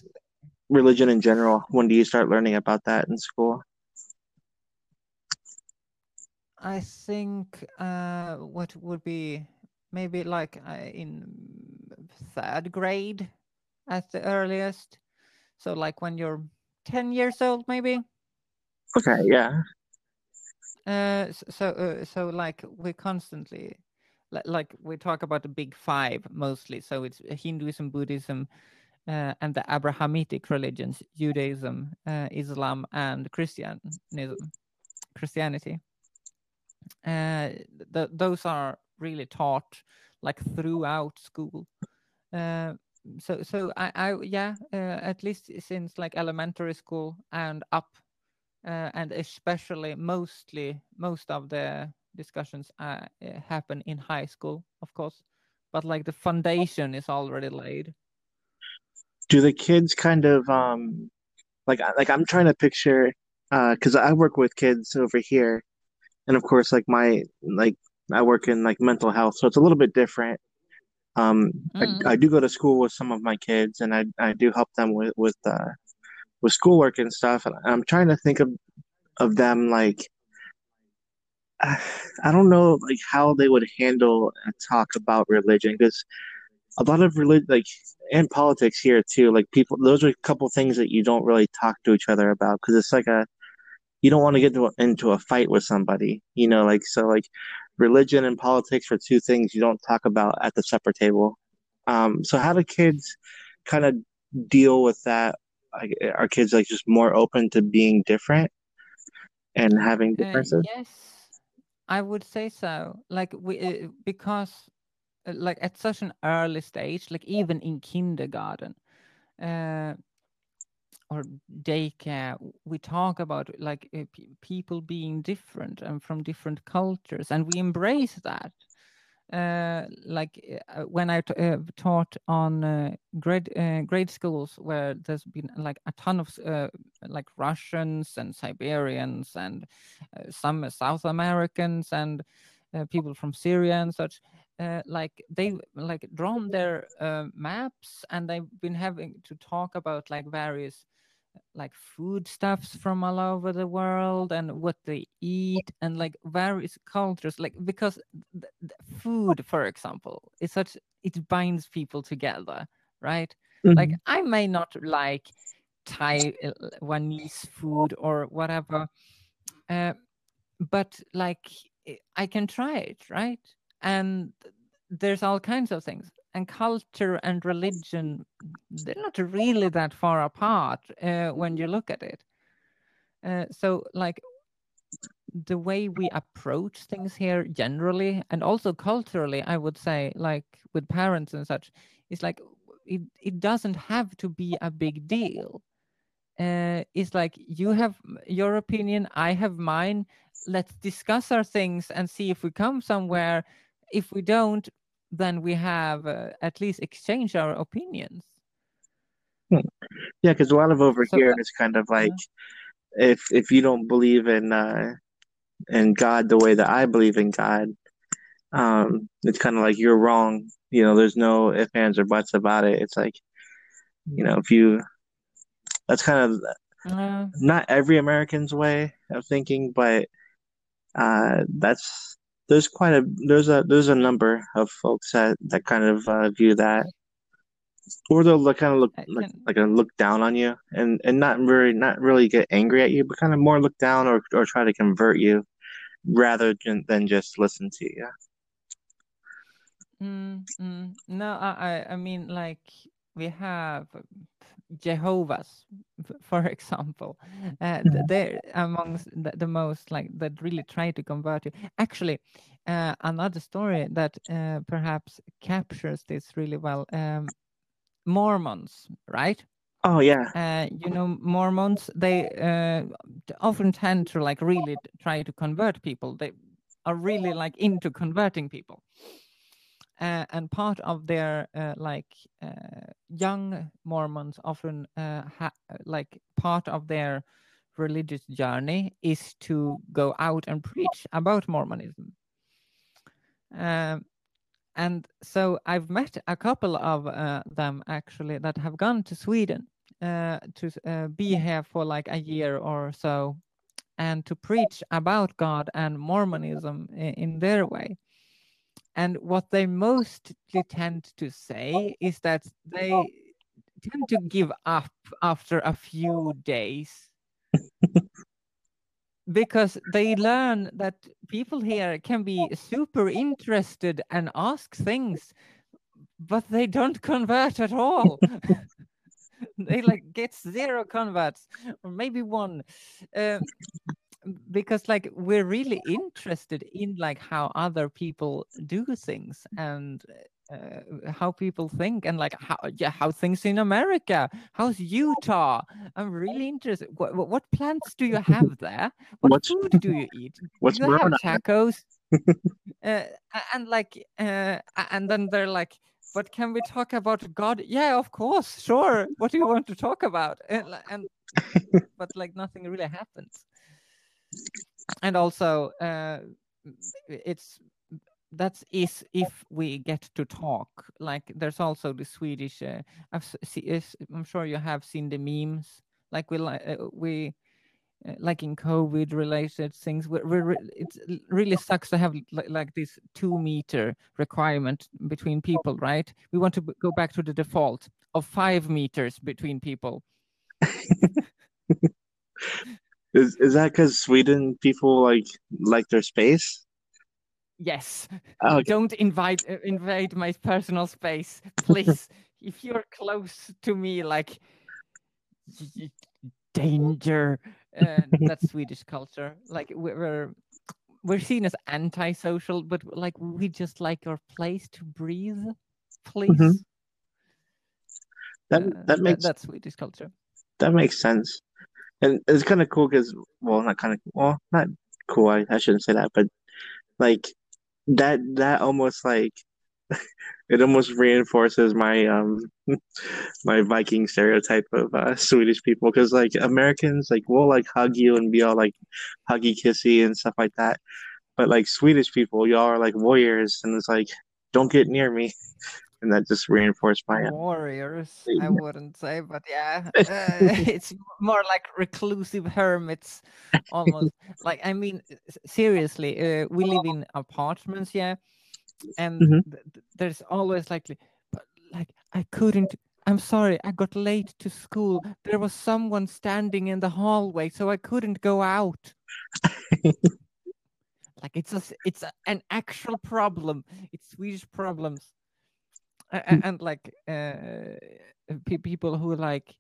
religion in general? When do you start learning about that in school? I think uh, what would be maybe like uh, in third grade at the earliest. So like when you're 10 years old, maybe. Okay, yeah. Uh, so uh, so like we constantly li- like we talk about the big five mostly. So it's Hinduism, Buddhism, uh, and the Abrahamic religions: Judaism, uh, Islam, and Christianism. Christianity. uh, th- those are really taught like throughout school uh, so so I, I yeah uh, at least since like elementary school and up uh, and especially mostly most of the discussions uh, uh, happen in high school of course but like the foundation is already laid Do the kids kind of um like like I'm trying to picture uh 'cause I work with kids over here and of course like my like I work in like mental health so it's a little bit different. Um I, Mm. I do go to school with some of my kids and I I do help them with with uh with schoolwork and stuff and I'm trying to think of of them like I don't know like how they would handle a talk about religion because a lot of religion like and politics here too like people those are a couple things that you don't really talk to each other about because it's like a you don't want to get into a, into a fight with somebody you know like so like religion and politics are two things you don't talk about at the supper table. Um so how do kids kind of deal with that? Like are kids like just more open to being different and having Uh, differences? yes, I would say so. Like we, uh, because uh, like at such an early stage, like even in kindergarten, uh, or daycare, we talk about like uh, pe- people being different and from different cultures, and we embrace that. Uh, like uh, when I t- uh, taught on uh, grade grade schools where there's been like a ton of uh, like Russians and Siberians and uh, some South Americans and people from Syria and such. Like they like drawn their maps and they've been having to talk about like various like foodstuffs from all over the world and what they eat and like various cultures like because th- th- food for example is such it binds people together right? Like Mhm. i may not like taiwanese food or whatever uh, but like i can try it right? And there's all kinds of things and culture and religion they're not really that far apart uh, when you look at it. Uh, so like the way we approach things here generally and also culturally i would say like with parents and such is like it, it doesn't have to be a big deal. Uh, it's like you have your opinion i have mine. Let's discuss our things and see if we come somewhere. If we don't then we have uh, at least exchange our opinions yeah because a lot of over so here uh, kind of like yeah. if if you don't believe in uh in God the way that I believe in God, um, it's kind of like you're wrong. You know, there's no ifs, ands, or buts about it. It's like, you know, if you, that's kind of Uh, not every American's way of thinking, but uh, that's there's quite a there's a there's a number of folks that that kind of uh, view that, or they'll look, kind of look like like a look down on you, and and not really not really get angry at you, but kind of more look down or or try to convert you rather than than just listen to you. Mm, mm. No, I, I mean like we have Jehovah's, for example. Uh, th- they're amongst the, the most like that really try to convert you. Actually, uh, another story that uh, perhaps captures this really well. Um, Mormons, right? Oh yeah. uh, you know mormons they uh, often tend to like really try to convert people they are really like into converting people uh, and part of their uh, like uh, young mormons often uh, ha- like part of their religious journey is to go out and preach about mormonism um, and so I've met a couple of uh, them actually that have gone to Sweden uh, to uh, be here for like a year or so and to preach about God and Mormonism i- in their way. And what they mostly tend to say is that they tend to give up after a few days. Because they learn that people here can be super interested and ask things but they don't convert at all. They like get zero converts or maybe one. Um, because like we're really interested in like how other people do things and uh, how people think and like how yeah how things in america how's utah? I'm really interested. What, what plants do you have there? What What's- food do you eat? what's do you have tacos? Uh, and like uh, and then they're like but can we talk about god? Yeah of course sure. What do you want to talk about? And, and but like nothing really happens and also uh, it's that's is if we get to talk. Like there's also the swedish uh, I've see, is, i'm sure you have seen the memes. Like we like uh, we uh, like in covid related things we it really sucks to have li- like this two meter requirement between people right? We want to b- go back to the default of five meters between people Is is that because Sweden people like like their space? yes. Oh, okay. don't invite uh, invade my personal space please. If you're close to me like danger uh, that's swedish culture. Like we- we're we're seen as antisocial but like we just like our place to breathe please. That Uh, that makes that's swedish culture. that makes sense, and it's kind of cool because well, not kind of well, not cool. I, I shouldn't say that, but like that that almost like it almost reinforces my um my Viking stereotype of uh, Swedish people because like Americans like will like hug you and be all like huggy kissy and stuff like that, but like Swedish people y'all are like warriors and it's like don't get near me, and that just reinforced my warriors i wouldn't say but yeah uh, it's more like reclusive hermits almost. Like i mean seriously uh, we live in apartments yeah and Mhm. th- th- there's always like but like i couldn't i'm sorry i got late to school. There was someone standing in the hallway so i couldn't go out. Like it's a, it's a, an actual problem. It's swedish problems A- a- and like uh pe- people who like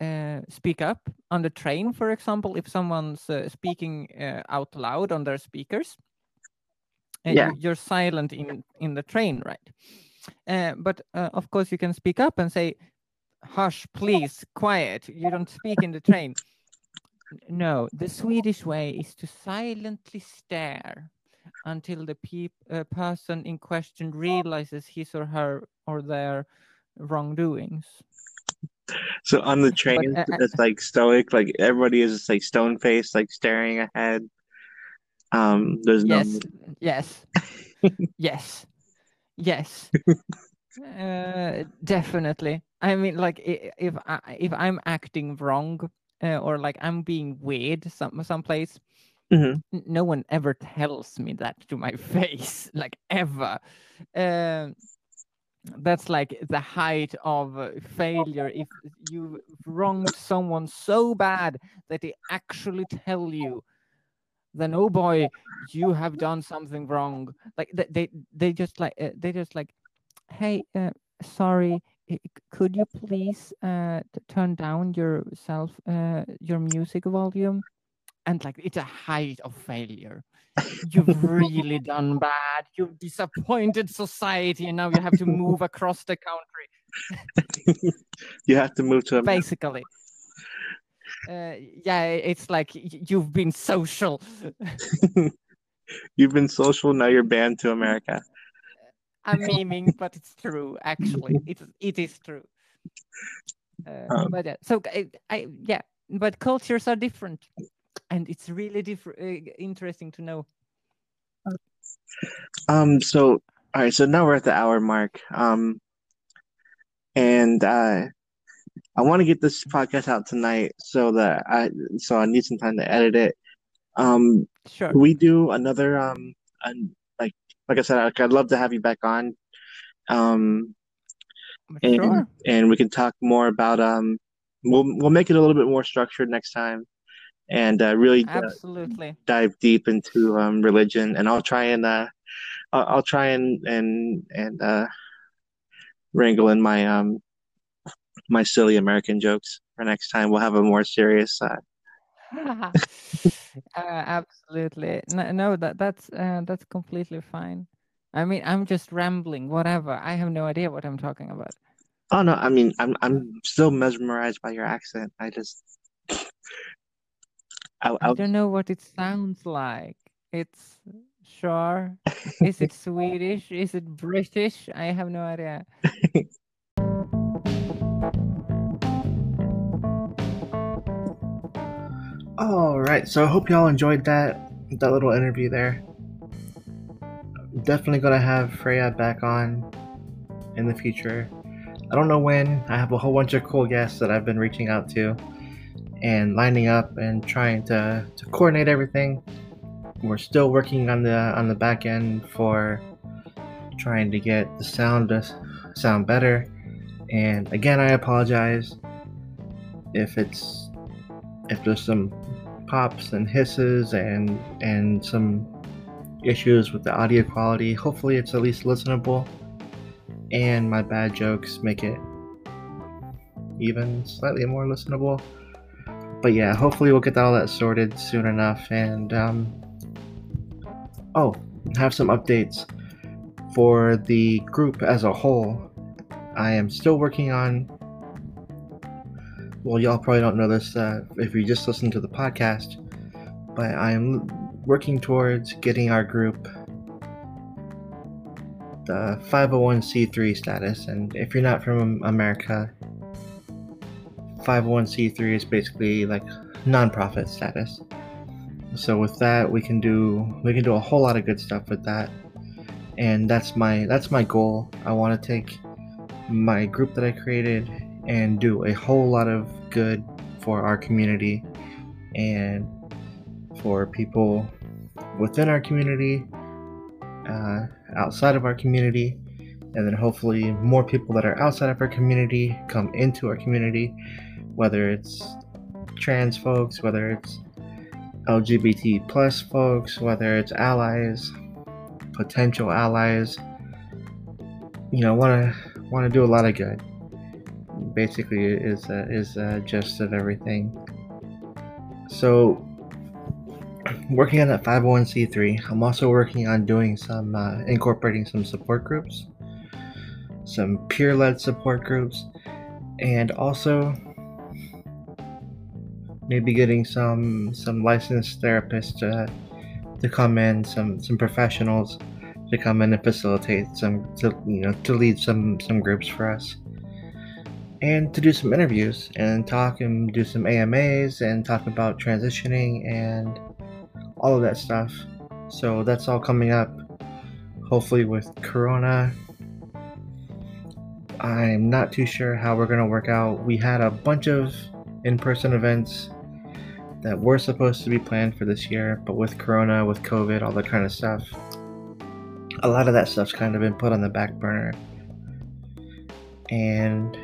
uh speak up on the train for example if someone's uh, speaking uh, out loud on their speakers and Yeah. you, you're silent in in the train right? Uh, but uh, of course you can speak up and say hush please quiet. You don't speak in the train. No. The swedish way is to silently stare until the peop- uh, person in question realizes his or her or their wrongdoings So on the train, uh, uh, it's like stoic. Like everybody is just like stone faced, like staring ahead. Um, there's no. yes yes yes yes uh, definitely i mean like if I, if i'm acting wrong uh, or like i'm being weird some someplace Mhm. no one ever tells me that to my face like ever um that's like the height of uh, failure if you've wronged someone so bad that they actually tell you then oh boy you have done something wrong. Like they they, just like uh, they just like hey uh, sorry could you please uh turn down your self uh your music volume and like it's a height of failure you've really done bad you've disappointed society and now you have to move across the country you have to move to America. basically. Uh, yeah, it's like you've been social. You've been social, now you're banned to America. I'm memeing, but it's true. Actually, it it is true. Uh, Um, but yeah, so I, I yeah, but cultures are different, and it's really different. Uh, interesting to know. Um, so all right, so now we're at the hour mark. Um, and uh, I want to get this podcast out tonight so that I so I need some time to edit it. Um, Sure. We do another um and like like I said, like, I'd love to have you back on. Um and Sure. and we can talk more about um we'll we'll make it a little bit more structured next time and uh, really uh, Absolutely. dive deep into um religion and I'll try and uh I'll, I'll try and and and uh wrangle in my um my silly American jokes for next time. We'll have a more serious uh uh, absolutely. No, no, that that's uh, that's completely fine. I mean, I'm just rambling. Whatever. I have no idea what I'm talking about. oh no, I mean I'm I'm still mesmerized by your accent. I just I, I I don't know what it sounds like. It's sure. Is it Swedish? Is it British? I have no idea. All right, so I hope y'all enjoyed that that little interview there. Definitely gonna have Freja back on in the future. I don't know when. I have a whole bunch of cool guests that I've been reaching out to and lining up and trying to, to coordinate everything. We're still working on the on the back end for trying to get the sound to sound better. And again, I apologize if it's if there's some pops and hisses and and some issues with the audio quality. Hopefully, it's at least listenable, and my bad jokes make it even slightly more listenable. But yeah, hopefully we'll get all that sorted soon enough. And um, oh, have some updates for the group as a whole. I am still working on well, y'all probably don't know this uh, if you just listen to the podcast, but I am working towards getting our group the 501c3 status. And if you're not from America, 501c3 is basically like nonprofit status. So with that, we can do we can do a whole lot of good stuff with that, and that's my that's my goal. I want to take my group that I created and do a whole lot of good for our community and for people within our community, uh, outside of our community, and then hopefully more people that are outside of our community come into our community, whether it's trans folks, whether it's LGBT plus folks, whether it's allies, potential allies. You know, want to want to do a lot of good basically is uh, is uh, gist of everything. So, working on that 501c3, I'm also working on doing some uh, incorporating some support groups, some peer-led support groups, and also maybe getting some some licensed therapists to to come in, some some professionals to come in and facilitate some to you know to lead some some groups for us and to do some interviews and talk and do some AMAs and talk about transitioning and all of that stuff. So that's all coming up. Hopefully, with Corona, I'm not too sure how we're going to work out. We had a bunch of in person events that were supposed to be planned for this year, but with Corona, with COVID, all that kind of stuff, a lot of that stuff's kind of been put on the back burner. And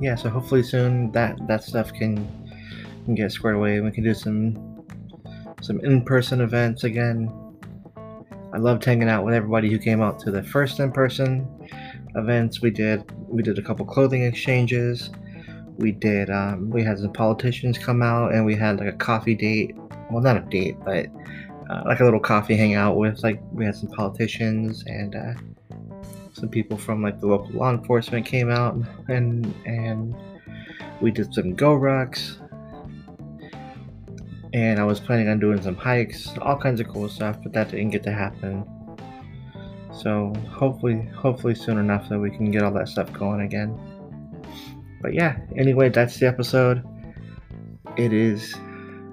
yeah, so hopefully soon that that stuff can can get squared away we can do some some in-person events again. I loved hanging out with everybody who came out to the first in-person events we did. We did a couple clothing exchanges. We did um, we had some politicians come out and we had like a coffee date. Well, not a date, but uh, like a little coffee hangout with like we had some politicians and uh, some people from like the local law enforcement came out and and we did some go rucks and I was planning on doing some hikes, all kinds of cool stuff, but that didn't get to happen. So hopefully, hopefully soon enough that we can get all that stuff going again. But yeah, anyway, that's the episode. It is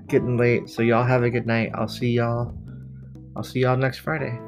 getting late, so y'all have a good night. I'll see y'all. I'll see y'all next Friday.